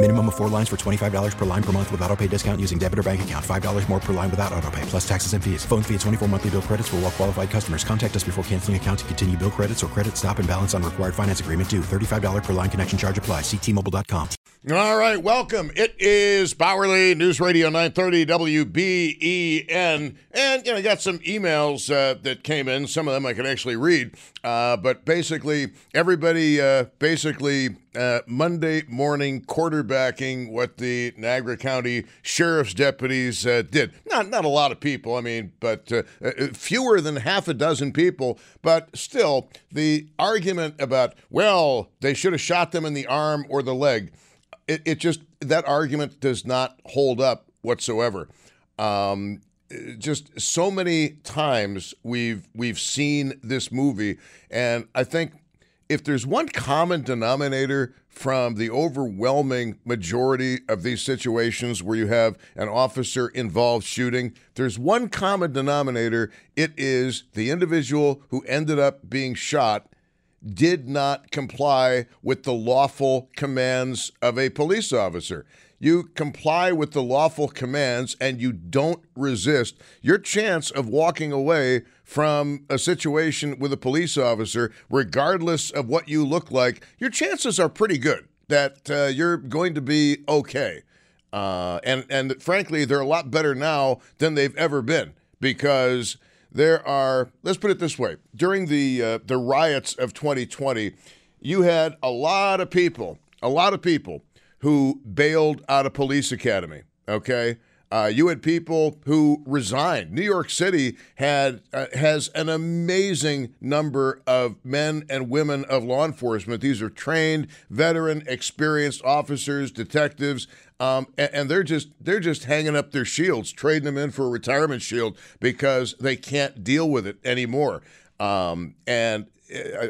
Minimum of four lines for $25 per line per month with auto pay discount using debit or bank account. $5 more per line without auto pay, plus taxes and fees. Phone fee at 24 monthly bill credits for all well qualified customers. Contact us before canceling account to continue bill credits or credit stop and balance on required finance agreement due. $35 per line connection charge apply. Ctmobile.com. All right, welcome. It is Bauerle News Radio 930 WBEN. And, you know, I got some emails uh, that came in. Some of them I can actually read. Uh, but basically, everybody uh, basically uh, Monday morning quarterbacking what the Niagara County Sheriff's deputies uh, did. Not, not a lot of people, I mean, but uh, fewer than half a dozen people. But still, the argument about, well, they should have shot them in the arm or the leg it, it just that argument does not hold up whatsoever. Um, just so many times we've we've seen this movie, and I think if there's one common denominator from the overwhelming majority of these situations where you have an officer involved shooting, there's one common denominator. It is the individual who ended up being shot did not comply with the lawful commands of a police officer. You comply with the lawful commands and you don't resist, your chance of walking away from a situation with a police officer, regardless of what you look like, your chances are pretty good that uh, you're going to be okay. Uh, and and frankly, they're a lot better now than they've ever been because there are, let's put it this way during the, uh, the riots of 2020, you had a lot of people, a lot of people who bailed out of police academy, okay? Uh, you had people who resigned. New York City had uh, has an amazing number of men and women of law enforcement. These are trained, veteran, experienced officers, detectives, um, and, and, they're just they're just hanging up their shields, trading them in for a retirement shield because they can't deal with it anymore. Um, and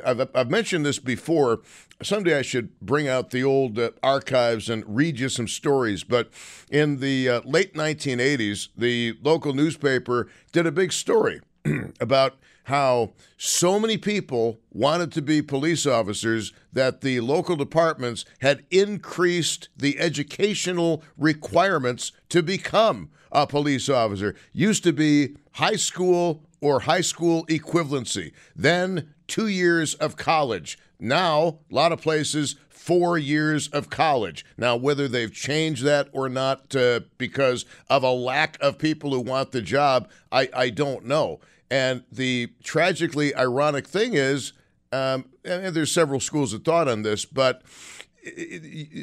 I've, I've mentioned this before someday I should bring out the old uh, archives and read you some stories. But in the uh, late 1980s, the local newspaper did a big story about how so many people wanted to be police officers that the local departments had increased the educational requirements to become a police officer. Used to be high school or high school equivalency, then two years of college now, a lot of places, four years of college. Now, whether they've changed that or not uh, because of a lack of people who want the job, I, I don't know. And the tragically ironic thing is, um, and there's several schools of thought on this, but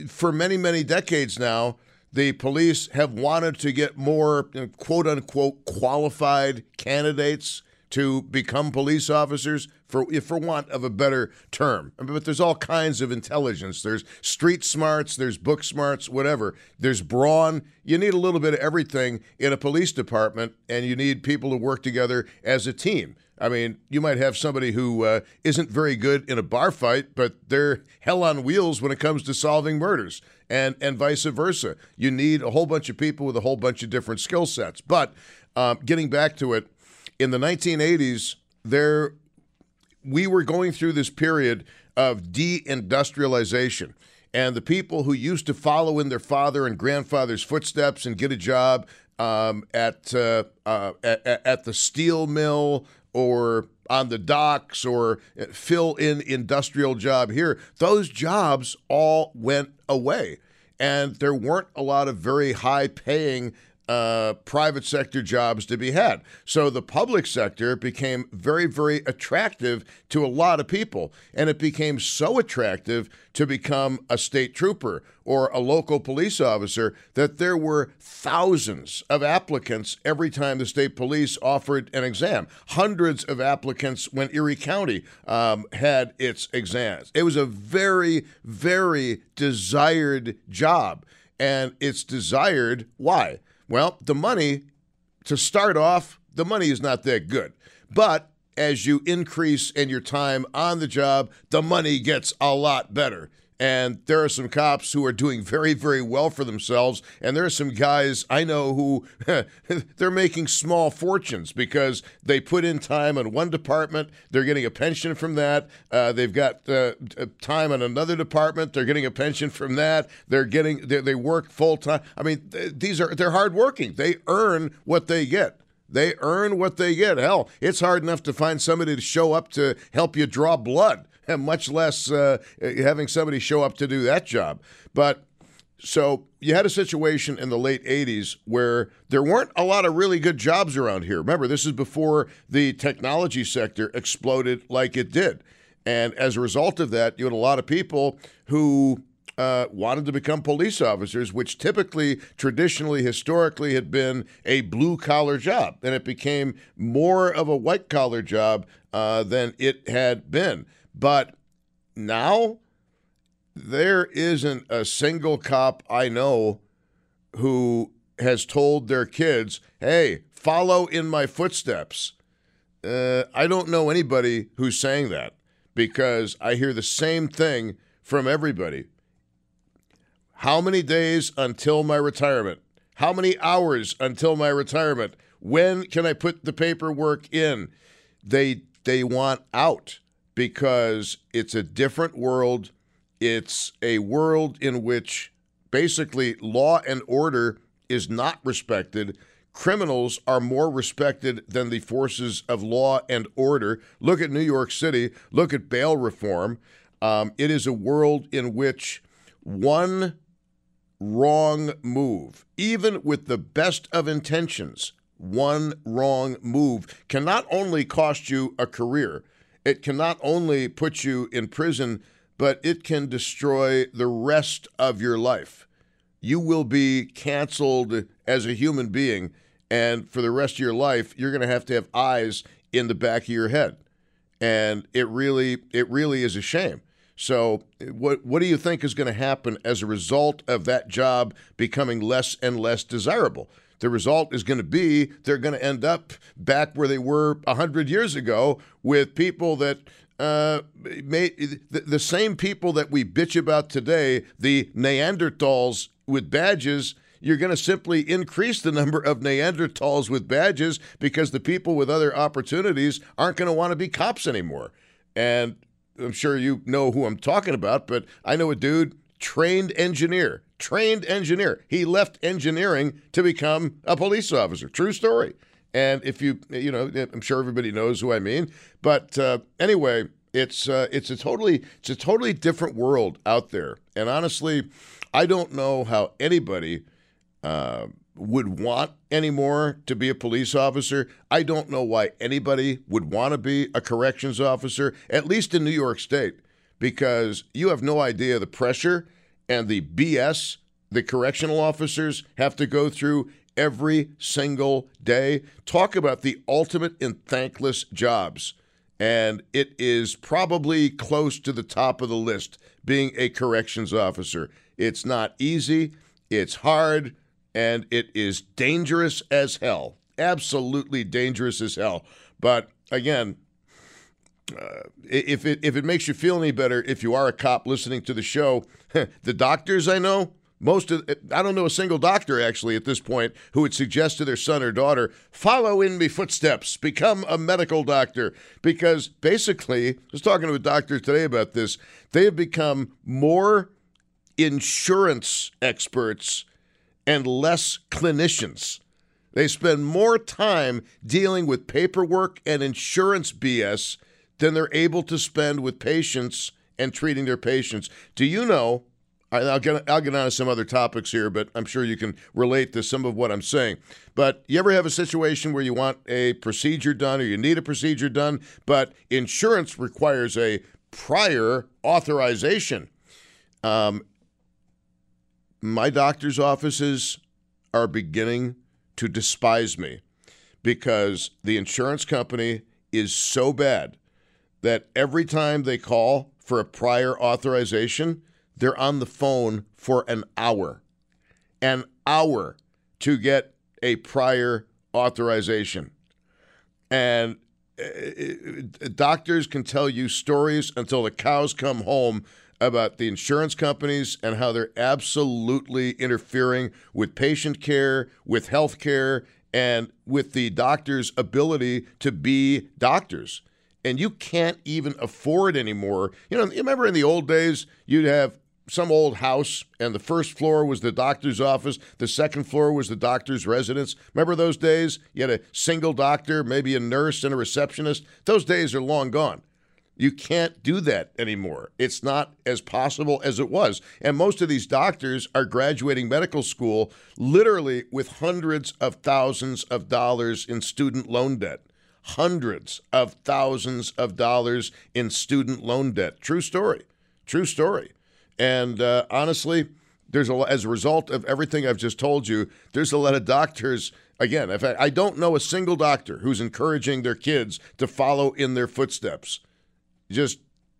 for many, many decades now, the police have wanted to get more quote unquote qualified candidates to become police officers for for want of a better term. But there's all kinds of intelligence. There's street smarts, there's book smarts, whatever. There's brawn. You need a little bit of everything in a police department, and you need people to work together as a team. I mean, you might have somebody who uh, not very good in a bar fight, but they're hell on wheels when it comes to solving murders, and and vice versa. You need a whole bunch of people with a whole bunch of different skill sets. But um, getting back to it, in the 1980s, there we were going through this period of deindustrialization. And the people who used to follow in their father and grandfather's footsteps and get a job um, at, uh, uh, at, at the steel mill or on the docks or fill in industrial job here, those jobs all went away. And there weren't a lot of very high paying uh, private sector jobs to be had. So the public sector became very, very attractive to a lot of people. And it became so attractive to become a state trooper or a local police officer that there were thousands of applicants every time the state police offered an exam. Hundreds of applicants when Erie County um, had its exams. It was a very, very desired job. And it's desired, why? Well, the money, to start off, the money is not that good. But as you increase in your time on the job, the money gets a lot better. And there are some cops who are doing very, very well for themselves. And there are some guys I know who they're making small fortunes because they put in time in one department. They're getting a pension from that. Uh, they've got uh, time in another department. They're getting a pension from that. They're getting they, they work full time. I mean, these are they're hardworking. They earn what they get. They earn what they get. Hell, it's hard enough to find somebody to show up to help you draw blood much less uh, having somebody show up to do that job. But so you had a situation in the late 80s where there weren't a lot of really good jobs around here. Remember, this is before the technology sector exploded like it did. And as a result of that, you had a lot of people who uh, wanted to become police officers, which typically, traditionally, historically had been a blue collar job. And it became more of a white collar job uh, than it had been. But now there isn't a single cop I know who has told their kids, hey, follow in my footsteps. Uh, I don't know anybody who's saying that because I hear the same thing from everybody. How many days until my retirement? How many hours until my retirement? When can I put the paperwork in? They they want out because it's a different world. It's a world in which basically law and order is not respected. Criminals are more respected than the forces of law and order. Look at New York City. Look at bail reform. Um, it is a world in which one wrong move, even with the best of intentions, one wrong move can not only cost you a career, it can not only put you in prison, but it can destroy the rest of your life. You will be canceled as a human being, and for the rest of your life, you're going to have to have eyes in the back of your head. And it really, it really is a shame. So, what what do you think is going to happen as a result of that job becoming less and less desirable? The result is going to be they're going to end up back where they were 100 years ago with people that uh, the, the same people that we bitch about today, the Neanderthals with badges you're going to simply increase the number of Neanderthals with badges because the people with other opportunities aren't going to want to be cops anymore. And I'm sure you know who I'm talking about, but I know a dude, trained engineer, trained engineer. He left engineering to become a police officer. True story. And if you, you know, I'm sure everybody knows who I mean. But uh, anyway, it's uh, it's a totally it's a totally different world out there. And honestly, I don't know how anybody uh, would want anymore to be a police officer. I don't know why anybody would want to be a corrections officer, at least in New York State, because you have no idea the pressure and the BS the correctional officers have to go through every single day. Talk about the ultimate in thankless jobs. And it is probably close to the top of the list being a corrections officer. It's not easy, it's hard, and it is dangerous as hell. Absolutely dangerous as hell. But again, uh, if it if it makes you feel any better, if you are a cop listening to the show, the doctors I know, most of I don't know a single doctor actually at this point who would suggest to their son or daughter, follow in me footsteps, become a medical doctor, because basically, I was talking to a doctor today about this. They have become more insurance experts and less clinicians. They spend more time dealing with paperwork and insurance BS than they're able to spend with patients and treating their patients. Do you know? I'll get I'll get on to some other topics here, but I'm sure you can relate to some of what I'm saying. But you ever have a situation where you want a procedure done or you need a procedure done, but insurance requires a prior authorization? Um, my doctor's offices are beginning to despise me because the insurance company is so bad that every time they call for a prior authorization, they're on the phone for an hour. An hour to get a prior authorization. And uh, doctors can tell you stories until the cows come home about the insurance companies and how they're absolutely interfering with patient care, with health care, and with the doctor's ability to be doctors. And you can't even afford anymore. You know, you remember in the old days, you'd have some old house, and the first floor was the doctor's office, the second floor was the doctor's residence. Remember those days? You had a single doctor, maybe a nurse, and a receptionist. Those days are long gone. You can't do that anymore. It's not as possible as it was. And most of these doctors are graduating medical school literally with hundreds of thousands of dollars in student loan debt. Hundreds of thousands of dollars in student loan debt. True story. True story. And uh, honestly, there's a as a result of everything I've just told you, there's a lot of doctors. Again, I don't know a single doctor who's encouraging their kids to follow in their footsteps. Just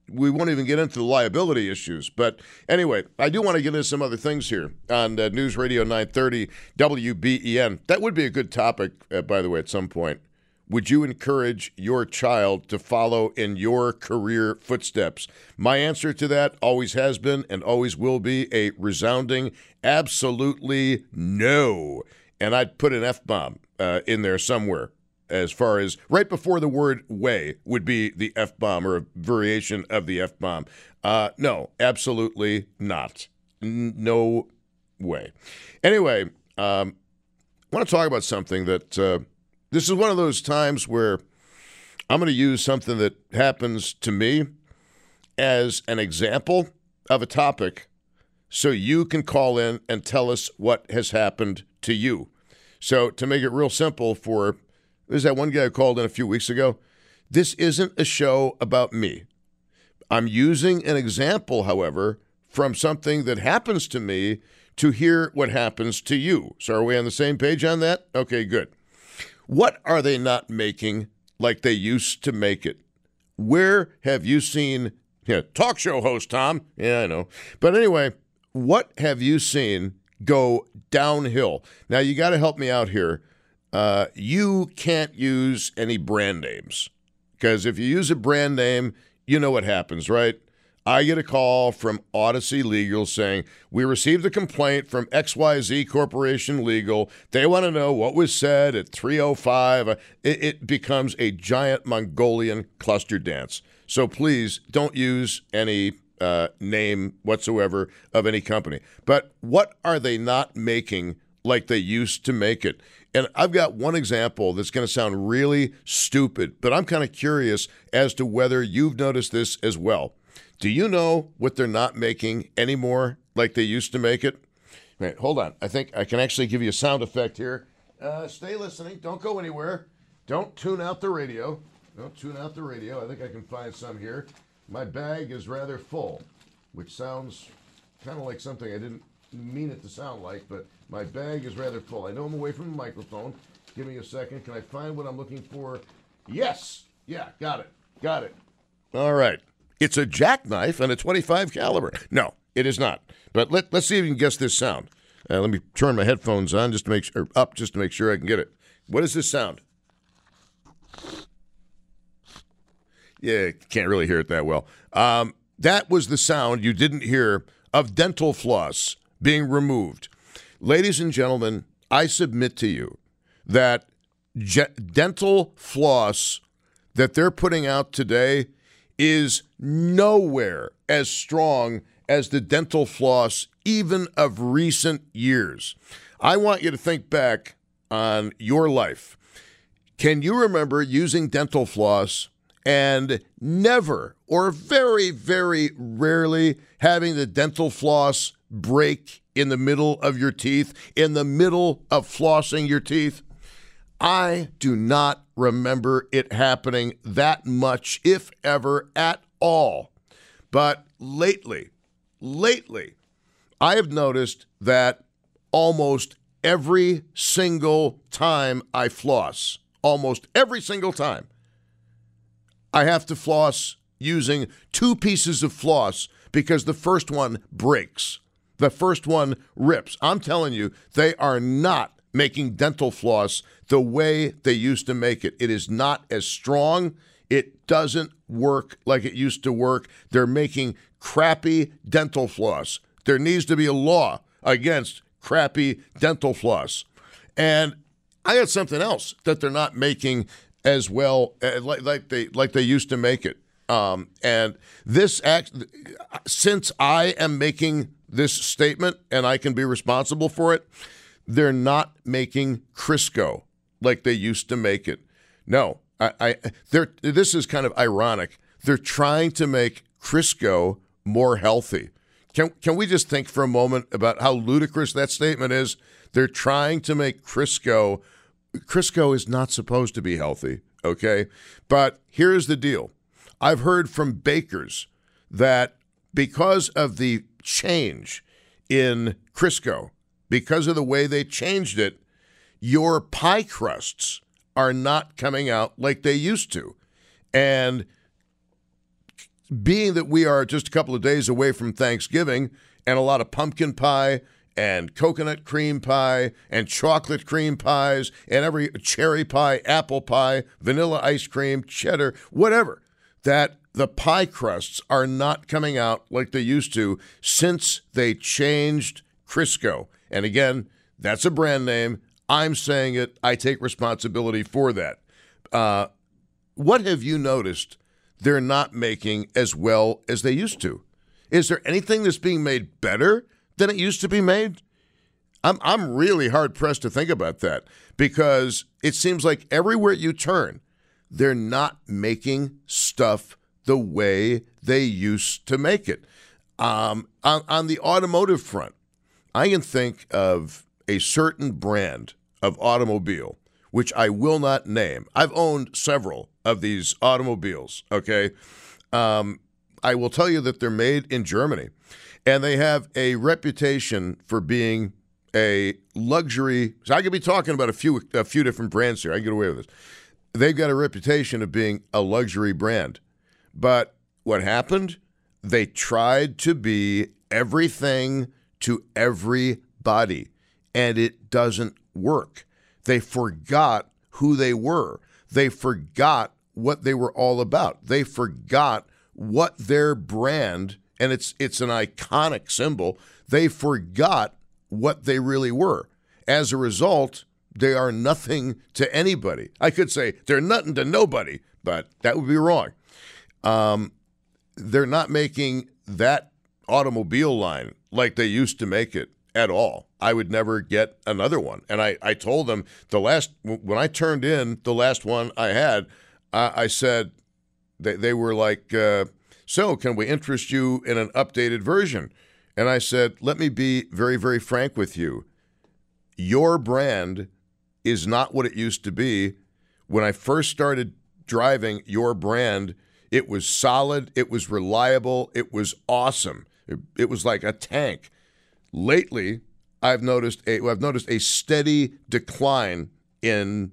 we won't even get into the liability issues. But anyway, I do want to get into some other things here on uh, News Radio 930 WBEN. That would be a good topic, uh, by the way, at some point. Would you encourage your child to follow in your career footsteps? My answer to that always has been and always will be a resounding absolutely no. And I'd put an F bomb uh, in there somewhere as far as right before the word way would be the F bomb or a variation of the F bomb. Uh, no, absolutely not. N- no way. Anyway, um, I want to talk about something that. Uh, this is one of those times where I'm going to use something that happens to me as an example of a topic so you can call in and tell us what has happened to you. So, to make it real simple for there's that one guy who called in a few weeks ago. This isn't a show about me. I'm using an example, however, from something that happens to me to hear what happens to you. So, are we on the same page on that? Okay, good. What are they not making like they used to make it? Where have you seen talk show host Tom? Yeah, I know. But anyway, what have you seen go downhill? Now you got to help me out here. Uh, you can't use any brand names because if you use a brand name, you know what happens, right? I get a call from Audacy Legal saying, We received a complaint from XYZ Corporation Legal. They want to know what was said at 305. It, it becomes a giant Mongolian cluster dance. So please don't use any uh, name whatsoever of any company. But what are they not making like they used to make it? And I've got one example that's going to sound really stupid, but I'm kind of curious as to whether you've noticed this as well. Do you know what they're not making anymore like they used to make it? Wait, hold on. I think I can actually give you a sound effect here. Uh, stay listening. Don't go anywhere. Don't tune out the radio. Don't tune out the radio. I think I can find some here. My bag is rather full, which sounds kind of like something I didn't mean it to sound like, but my bag is rather full. I know I'm away from the microphone. Give me a second. Can I find what I'm looking for? Yes. Yeah, got it. Got it. All right. It's a jackknife and a 25 caliber. No, it is not. But let, let's see if you can guess this sound. Uh, let me turn my headphones on just to make sure, up just to make sure I can get it. What is this sound? Yeah, can't really hear it that well. Um, that was the sound you didn't hear of dental floss being removed. Ladies and gentlemen, I submit to you that je- dental floss that they're putting out today is nowhere as strong as the dental floss, even of recent years. I want you to think back on your life. Can you remember using dental floss and never or very, very rarely having the dental floss break in the middle of your teeth, in the middle of flossing your teeth? I do not remember it happening that much, if ever at all. But lately, lately, I have noticed that almost every single time I floss, almost every single time, I have to floss using two pieces of floss because the first one breaks. The first one rips. I'm telling you, they are not making dental floss the way they used to make it. It is not as strong. It doesn't work like it used to work. They're making crappy dental floss. There needs to be a law against crappy dental floss. And I got something else that they're not making as well uh, like, like they like they used to make it. Um, and this act, since I am making this statement and I can be responsible for it, they're not making Crisco like they used to make it. No, I, I they're this is kind of ironic. They're trying to make Crisco more healthy. Can can we just think for a moment about how ludicrous that statement is? They're trying to make Crisco Crisco is not supposed to be healthy, okay? But here's the deal. I've heard from bakers that because of the change in Crisco, because of the way they changed it, your pie crusts are not coming out like they used to. And being that we are just a couple of days away from Thanksgiving and a lot of pumpkin pie and coconut cream pie and chocolate cream pies and every cherry pie, apple pie, vanilla ice cream, cheddar, whatever, that the pie crusts are not coming out like they used to since they changed Crisco. And again, that's a brand name. I'm saying it. I take responsibility for that. Uh, what have you noticed they're not making as well as they used to? Is there anything that's being made better than it used to be made? I'm, I'm really hard pressed to think about that because it seems like everywhere you turn, they're not making stuff the way they used to make it. Um, on, on the automotive front, I can think of a certain brand of automobile, which I will not name. I've owned several of these automobiles, okay? Um, I will tell you that they're made in Germany, and they have a reputation for being a luxury. So I could be talking about a few a few different brands here. I can get away with this. They've got a reputation of being a luxury brand, but what happened? They tried to be everything to everybody, and it doesn't work. They forgot who they were. They forgot what they were all about. They forgot what their brand and it's it's an iconic symbol. They forgot what they really were. As a result, they are nothing to anybody. I could say they're nothing to nobody, but that would be wrong. Um, they're not making that automobile line like they used to make it at all. I would never get another one. And I, I told them the last, when I turned in the last one I had, I, I said, they, they were like, uh, so can we interest you in an updated version? And I said, let me be very, very frank with you. Your brand is not what it used to be. When I first started driving your brand, it was solid, it was reliable, it was awesome. It, it was like a tank. Lately, I've noticed a I've noticed a steady decline in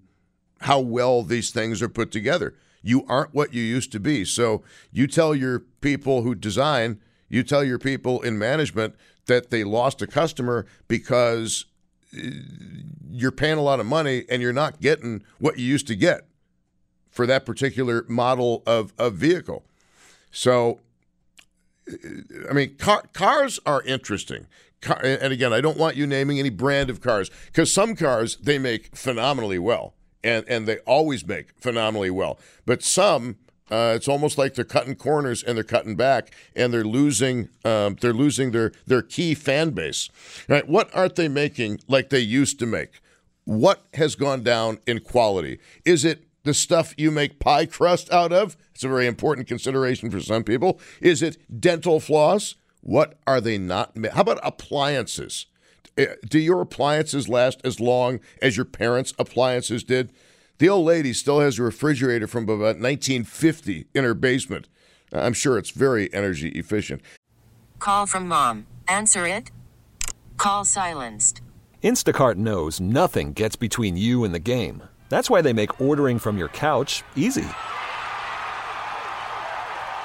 how well these things are put together. You aren't what you used to be. So you tell your people who design, you tell your people in management that they lost a customer because uh, you're paying a lot of money and you're not getting what you used to get for that particular model of, of vehicle. So, uh, I mean, car, cars are interesting car, and again, I don't want you naming any brand of cars because some cars they make phenomenally well, and and they always make phenomenally well. But some, uh, it's almost like they're cutting corners and they're cutting back, and they're losing um, they're losing their their key fan base. Right? What aren't they making like they used to make? What has gone down in quality? Is it the stuff you make pie crust out of? It's a very important consideration for some people. Is it dental floss? What are they not? Ma- How about appliances? Eh, Do your appliances last as long as your parents' appliances did? The old lady still has a refrigerator from about 1950 in her basement. I'm sure it's very energy efficient. Call from mom. Answer it. Call silenced. Instacart knows nothing gets between you and the game. That's why they make ordering from your couch easy.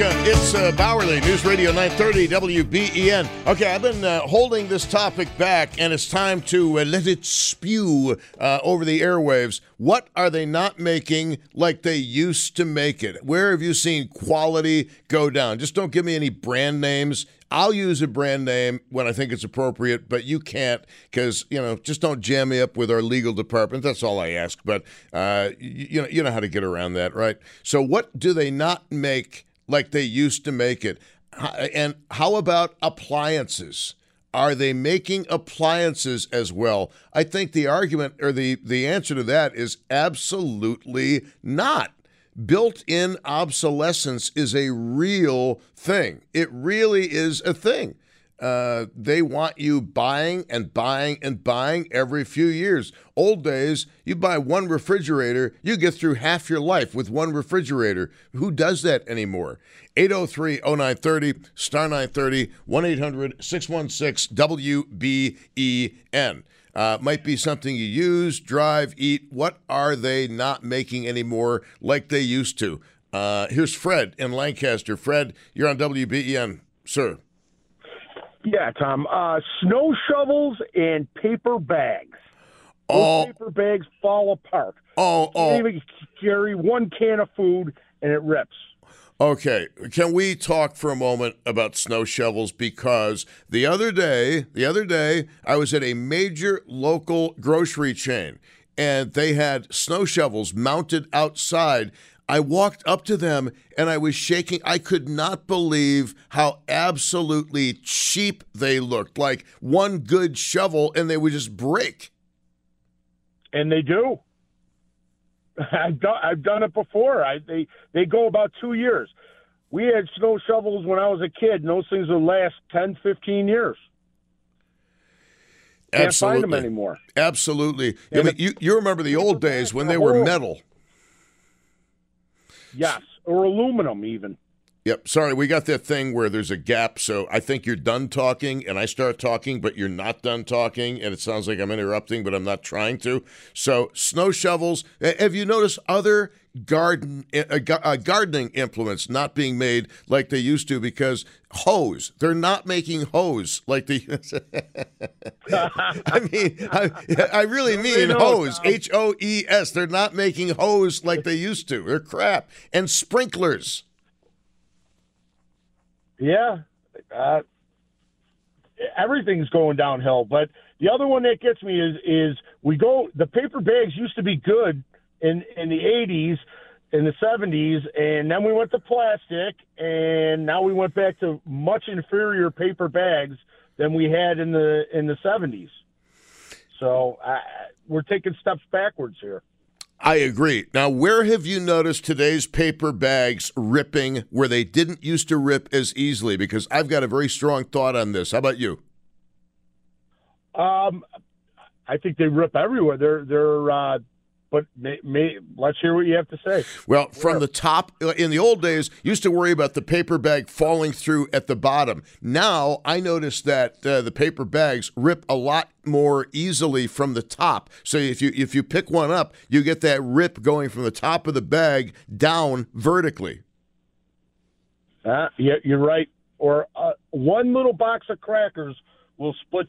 Welcome. It's uh, Bauerle News Radio 930 WBEN. Okay, I've been uh, holding this topic back, and it's time to uh, let it spew uh, over the airwaves. What are they not making like they used to make it? Where have you seen quality go down? Just don't give me any brand names. I'll use a brand name when I think it's appropriate, but you can't because you know just don't jam me up with our legal department. That's all I ask. But uh, you, you know you know how to get around that, right? So what do they not make like they used to make it? And how about appliances? Are they making appliances as well? I think the argument or the the answer to that is absolutely not built in obsolescence is a real thing. It really is a thing. Uh, they want you buying and buying and buying every few years. Old days, you buy one refrigerator, you get through half your life with one refrigerator. Who does that anymore? 803 0930, star 930, 1 800 616 WBEN. Uh, might be something you use, drive, eat. What are they not making anymore like they used to? Uh, here's Fred in Lancaster. Fred, you're on WBEN, sir. Yeah, Tom. Uh, snow shovels and paper bags. Those Oh, paper bags fall apart. oh, Can't oh. even carry one can of food and it rips. Okay, can we talk for a moment about snow shovels? Because the other day, the other day, I was at a major local grocery chain, and they had snow shovels mounted outside. I walked up to them and I was shaking. I could not believe how absolutely cheap they looked. Like one good shovel, and they would just break. And they do. I've done, I've done it before. I, they they go about two years. We had snow shovels when I was a kid, and those things would last 10, 15 years. Can't find them anymore. Absolutely. I mean, you, you remember the old days when they were Oh. metal. Yes. or aluminum even. Yep. Sorry, we got that thing where there's a gap. So I think you're done talking, and I start talking, but you're not done talking, and it sounds like I'm interrupting, but I'm not trying to. So snow shovels. Have you noticed other garden uh, uh, gardening implements not being made like they used to because hose they're not making hose like they I mean I, I really mean hose H O E S they're not making hose like they used to they're crap and sprinklers yeah, uh, everything's going downhill. But the other one that gets me is is we go. The paper bags used to be good in in the '80s, in the '70s, and then we went to plastic, and now we went back to much inferior paper bags than we had in the in the '70s. So uh, we're taking steps backwards here. I agree. Now, where have you noticed today's paper bags ripping where they didn't used to rip as easily? Because I've got a very strong thought on this. How about you? Um, I think they rip everywhere. They're they're uh, but may, may, let's hear what you have to say. Well, from the top, in the old days, used to worry about the paper bag falling through at the bottom. Now I notice that uh, the paper bags rip a lot more easily from the top. So if you if you pick one up, you get that rip going from the top of the bag down vertically. Uh, yeah, you're right. Or uh, one little box of crackers will split.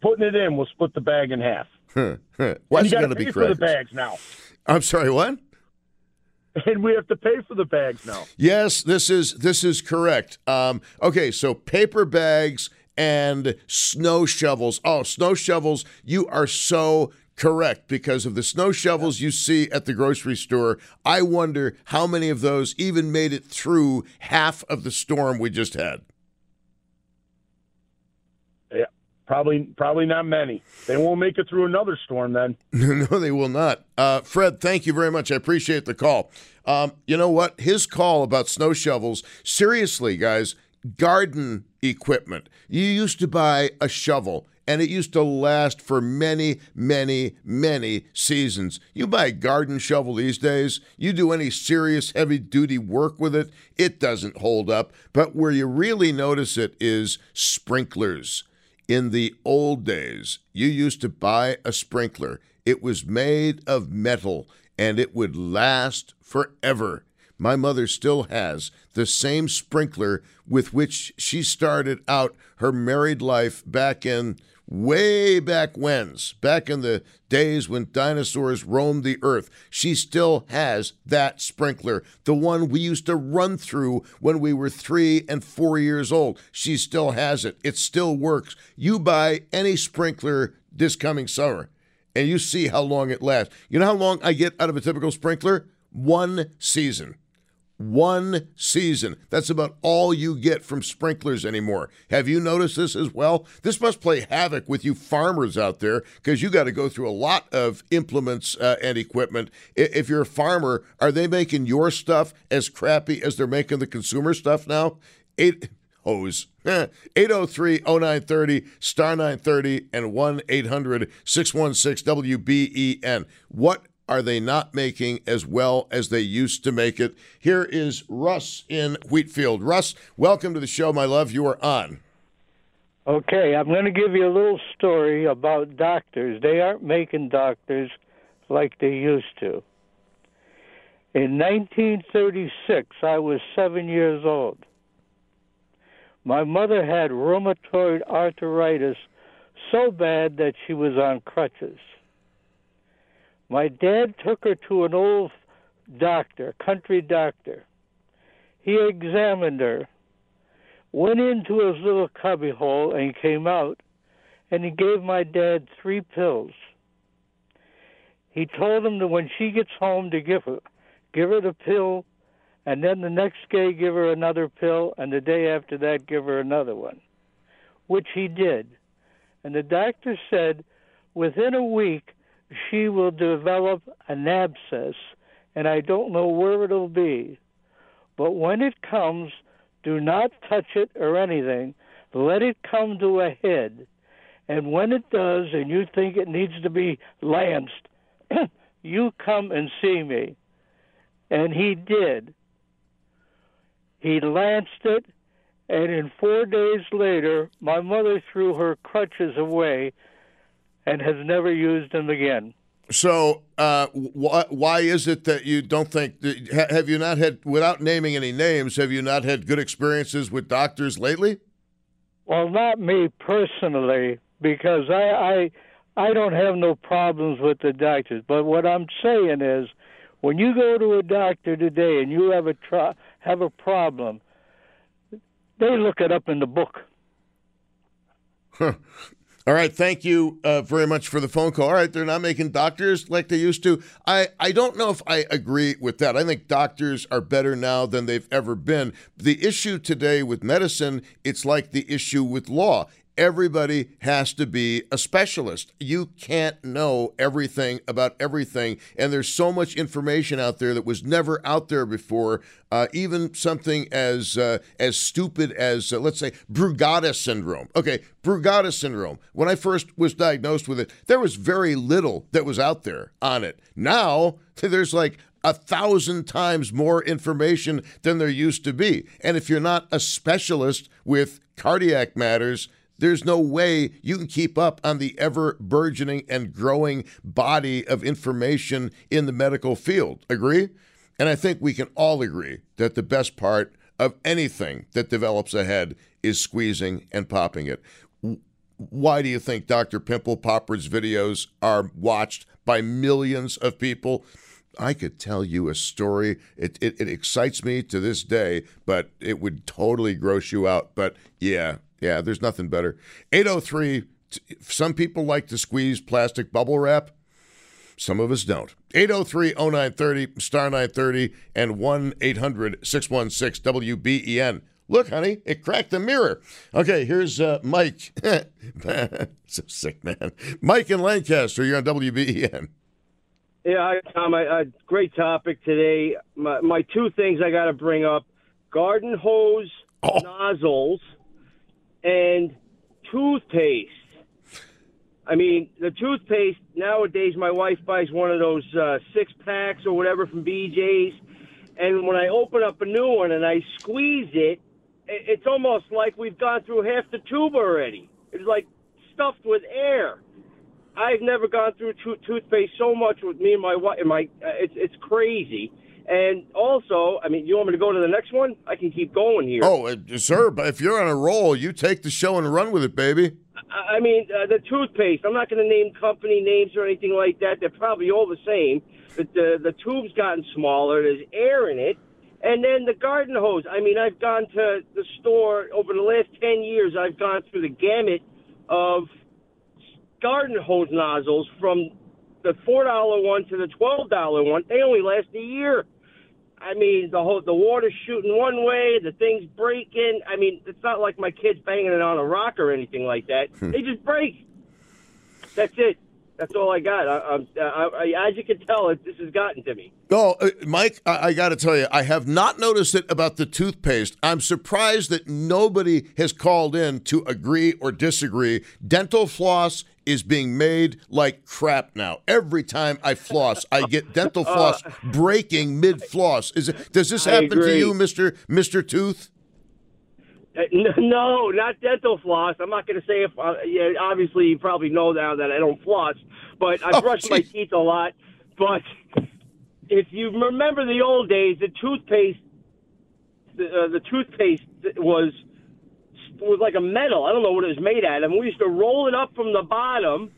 Putting it in will split the bag in half. What's going to be for the bags now? I'm sorry, what? And we have to pay for the bags now. Yes, this is this is correct. Um, okay, so paper bags and snow shovels. Oh, snow shovels! You are so correct because of the snow shovels you see at the grocery store. I wonder how many of those even made it through half of the storm we just had. Probably, probably not many. They won't make it through another storm then. no, they will not. Uh, Fred, thank you very much. I appreciate the call. Um, you know what? His call about snow shovels. Seriously, guys, garden equipment. You used to buy a shovel and it used to last for many, many, many seasons. You buy a garden shovel these days, you do any serious heavy duty work with it, it doesn't hold up. But where you really notice it is sprinklers. In the old days, you used to buy a sprinkler. It was made of metal and it would last forever. My mother still has the same sprinkler with which she started out her married life back in way back when's, back in the days when dinosaurs roamed the earth. She still has that sprinkler, the one we used to run through when we were three and four years old. She still has it. It still works. You buy any sprinkler this coming summer, and you see how long it lasts. You know how long I get out of a typical sprinkler? One season. One season. That's about all you get from sprinklers anymore. Have you noticed this as well? This must play havoc with you farmers out there because you got to go through a lot of implements uh, and equipment. If you're a farmer, are they making your stuff as crappy as they're making the consumer stuff now? Eight hose. 803 0930, star 930, and 1 800 616 WBEN. What are they not making as well as they used to make it? Here is Russ in Wheatfield. Russ, welcome to the show, my love. You are on. Okay, I'm going to give you a little story about doctors. They aren't making doctors like they used to. In 1936, I was seven years old. My mother had rheumatoid arthritis so bad that she was on crutches. My dad took her to an old doctor, country doctor. He examined her, went into his little cubbyhole, and came out, and he gave my dad three pills. He told him that when she gets home to give her, give her the pill, and then the next day give her another pill, and the day after that give her another one, which he did. And the doctor said within a week she will develop an abscess, and I don't know where it'll be. But when it comes, do not touch it or anything. Let it come to a head. And when it does, and you think it needs to be lanced, you come and see me. And he did. He lanced it, and in four days later, my mother threw her crutches away and has never used them again. So, uh, wh- why is it that you don't think? That, have you not had, without naming any names, have you not had good experiences with doctors lately? Well, not me personally, because I I, I don't have no problems with the doctors. But what I'm saying is, when you go to a doctor today and you have a tr- have a problem, they look it up in the book. Huh. All right, thank you uh, very much for the phone call. All right, they're not making doctors like they used to. I, I don't know if I agree with that. I think doctors are better now than they've ever been. The issue today with medicine, it's like the issue with law everybody has to be a specialist. You can't know everything about everything. And there's so much information out there that was never out there before. Uh, even something as uh, as stupid as, uh, let's say, Brugada syndrome. Okay, Brugada syndrome. When I first was diagnosed with it, there was very little that was out there on it. Now, there's like a thousand times more information than there used to be. And if you're not a specialist with cardiac matters, there's no way you can keep up on the ever burgeoning and growing body of information in the medical field. Agree? And I think we can all agree that the best part of anything that develops ahead is squeezing and popping it. Why do you think Dr. Pimple Popper's videos are watched by millions of people? I could tell you a story. It, it, it excites me to this day, but it would totally gross you out. But yeah, yeah, there's nothing better. 803, some people like to squeeze plastic bubble wrap. Some of us don't. 803 0930, star 930, and 1 800 616 WBEN. Look, honey, it cracked the mirror. Okay, here's uh, Mike. so sick, man. Mike in Lancaster, you're on WBEN. Yeah, hi, Tom. I, I, great topic today. My, my two things I got to bring up garden hose oh. nozzles and toothpaste. I mean, the toothpaste nowadays, my wife buys one of those uh, six packs or whatever from BJ's, and when I open up a new one and I squeeze it, it's almost like we've gone through half the tube already. It's like stuffed with air. I've never gone through to- toothpaste so much with me and my wife. And My uh, it's it's crazy. And also, I mean, you want me to go to the next one? I can keep going here. Oh, uh, sir, but if you're on a roll, you take the show and run with it, baby. I mean, uh, the toothpaste. I'm not going to name company names or anything like that. They're probably all the same. But the the tube's gotten smaller. There's air in it. And then the garden hose. I mean, I've gone to the store over the last 10 years. I've gone through the gamut of garden hose nozzles from the $4 one to the $12 one. They only last a year. I mean, the whole the water's shooting one way, the thing's breaking. I mean, it's not like my kid's banging it on a rock or anything like that. Hmm. they just break. That's it. That's all I got. I, I, I, as you can tell, it, this has gotten to me. Oh, Mike, I, I got to tell you, I have not noticed it about the toothpaste. I'm surprised that nobody has called in to agree or disagree. Dental floss is being made like crap now. Every time I floss, I get dental uh, floss breaking mid floss. Is it, does this happen to you, Mister Mister Tooth? Uh, no, not dental floss. I'm not going to say if. Uh, yeah, obviously, you probably know now that I don't floss, but I oh, brush geez. my teeth a lot. But if you remember the old days, the toothpaste, the, uh, the toothpaste was was like a metal. I don't know what it was made out of. And we used to roll it up from the bottom,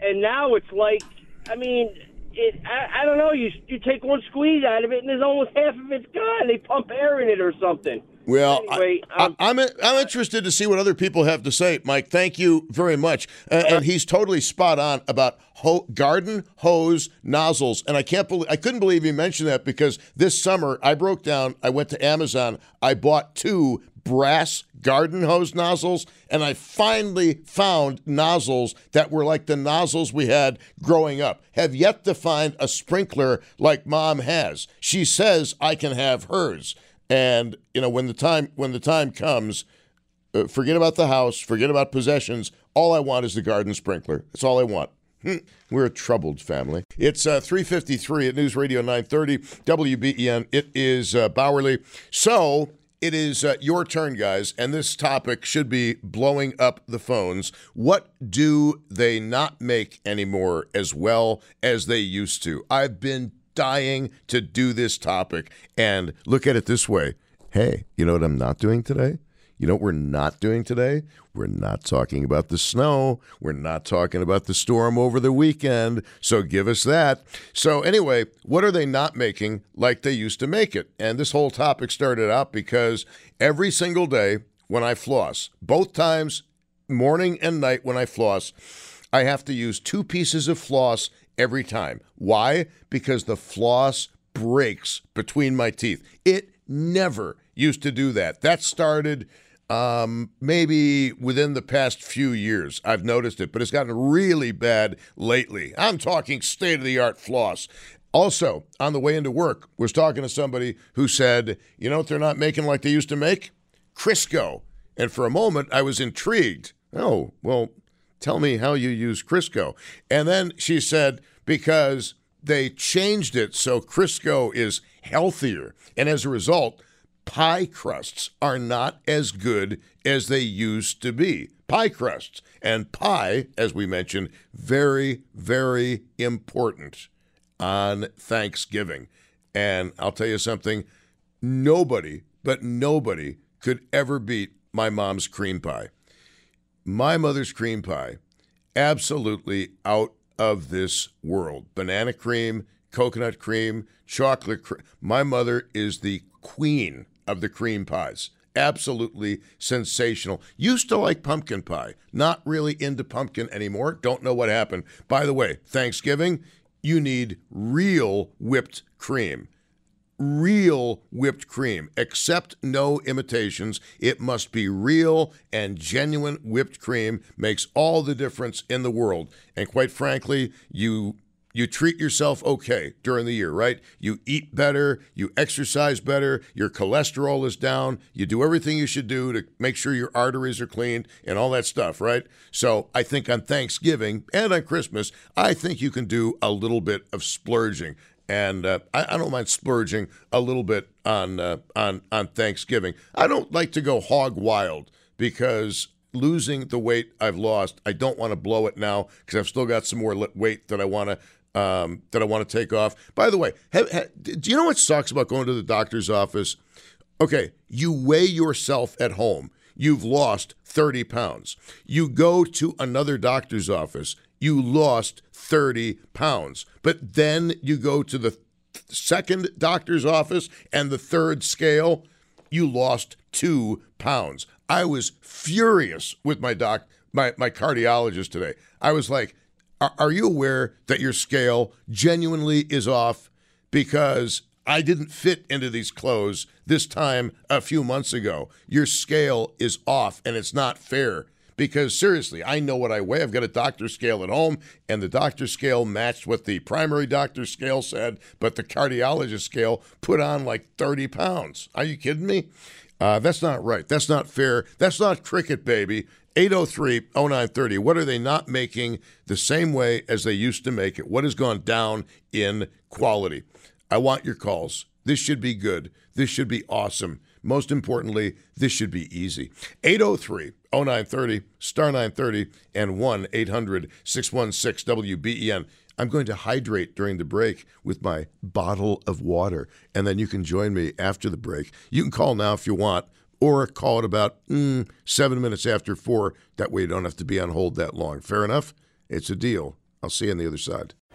and now it's like, I mean, it. I, I don't know. You you take one squeeze out of it, and there's almost half of it's gone. They pump air in it or something. Well, anyway, um, I, am I'm, I'm interested to see what other people have to say, Mike. Thank you very much. Uh, and he's totally spot on about ho- garden hose nozzles. And I can't believe I couldn't believe he mentioned that because this summer I broke down. I went to Amazon. I bought two brass garden hose nozzles, and I finally found nozzles that were like the nozzles we had growing up. Have yet to find a sprinkler like mom has. She says I can have hers. And you know when the time when the time comes, uh, forget about the house, forget about possessions. All I want is the garden sprinkler. That's all I want. Hmm. We're a troubled family. It's uh, 353 at News Radio 930 WBEN. It is uh, Bauerle. So it is uh, your turn, guys, and this topic should be blowing up the phones. What do they not make anymore as well as they used to? I've been dying to do this topic, and look at it this way. Hey, you know what I'm not doing today? You know what we're not doing today? We're not talking about the snow. We're not talking about the storm over the weekend. So give us that. So, anyway, what are they not making like they used to make it? And this whole topic started out because every single day when I floss, both times, morning and night when I floss, I have to use two pieces of floss every time. Why? Because the floss breaks between my teeth. It never used to do that. That started um, maybe within the past few years, I've noticed it, but it's gotten really bad lately. I'm talking state of the art floss. Also, on the way into work, was talking to somebody who said, "You know what they're not making like they used to make? Crisco." And for a moment, I was intrigued. Oh, well, tell me how you use Crisco. And then she said, because they changed it so Crisco is healthier. And as a result, pie crusts are not as good as they used to be. Pie crusts. And pie, as we mentioned, very, very important on Thanksgiving. And I'll tell you something nobody, but nobody could ever beat my mom's cream pie. My mother's cream pie, absolutely out of this world. Banana cream, coconut cream, chocolate cream. My mother is the queen of the cream pies. Absolutely sensational. Used to like pumpkin pie. Not really into pumpkin anymore. Don't know what happened. By the way, Thanksgiving, you need real whipped cream real whipped cream. Accept no imitations. It must be real and genuine whipped cream makes all the difference in the world. And quite frankly, you you treat yourself okay during the year, right? You eat better, you exercise better, your cholesterol is down, you do everything you should do to make sure your arteries are cleaned and all that stuff, right? So I think on Thanksgiving and on Christmas, I think you can do a little bit of splurging and uh, I, I, don't mind splurging a little bit on uh, on on Thanksgiving. I don't like to go hog wild because losing the weight I've lost, I don't want to blow it now because I've still got some more weight that I want to. Um, that I want to take off. By the way, have, have, do you know what sucks about going to the doctor's office? Okay, you weigh yourself at home. You've lost 30 pounds. You go to another doctor's office you lost 30 pounds. But then you go to the second doctor's office and the third scale, you lost two pounds. I was furious with my doc, my, my cardiologist today. I was like, are, are you aware that your scale genuinely is off? Because I didn't fit into these clothes this time a few months ago. Your scale is off and it's not fair because seriously, I know what I weigh. I've got a doctor scale at home, and the doctor scale matched what the primary doctor scale said, but the cardiologist scale put on like 30 pounds. Are you kidding me? Uh, that's not right. That's not fair. That's not cricket, baby. 803 0930. What are they not making the same way as they used to make it? What has gone down in quality? I want your calls. This should be good. This should be awesome. Most importantly, this should be easy. 803 0930, star 930, and 1 800 616 WBEN. I'm going to hydrate during the break with my bottle of water, and then you can join me after the break. You can call now if you want, or call it about mm, seven minutes after four. That way you don't have to be on hold that long. Fair enough? It's a deal. I'll see you on the other side.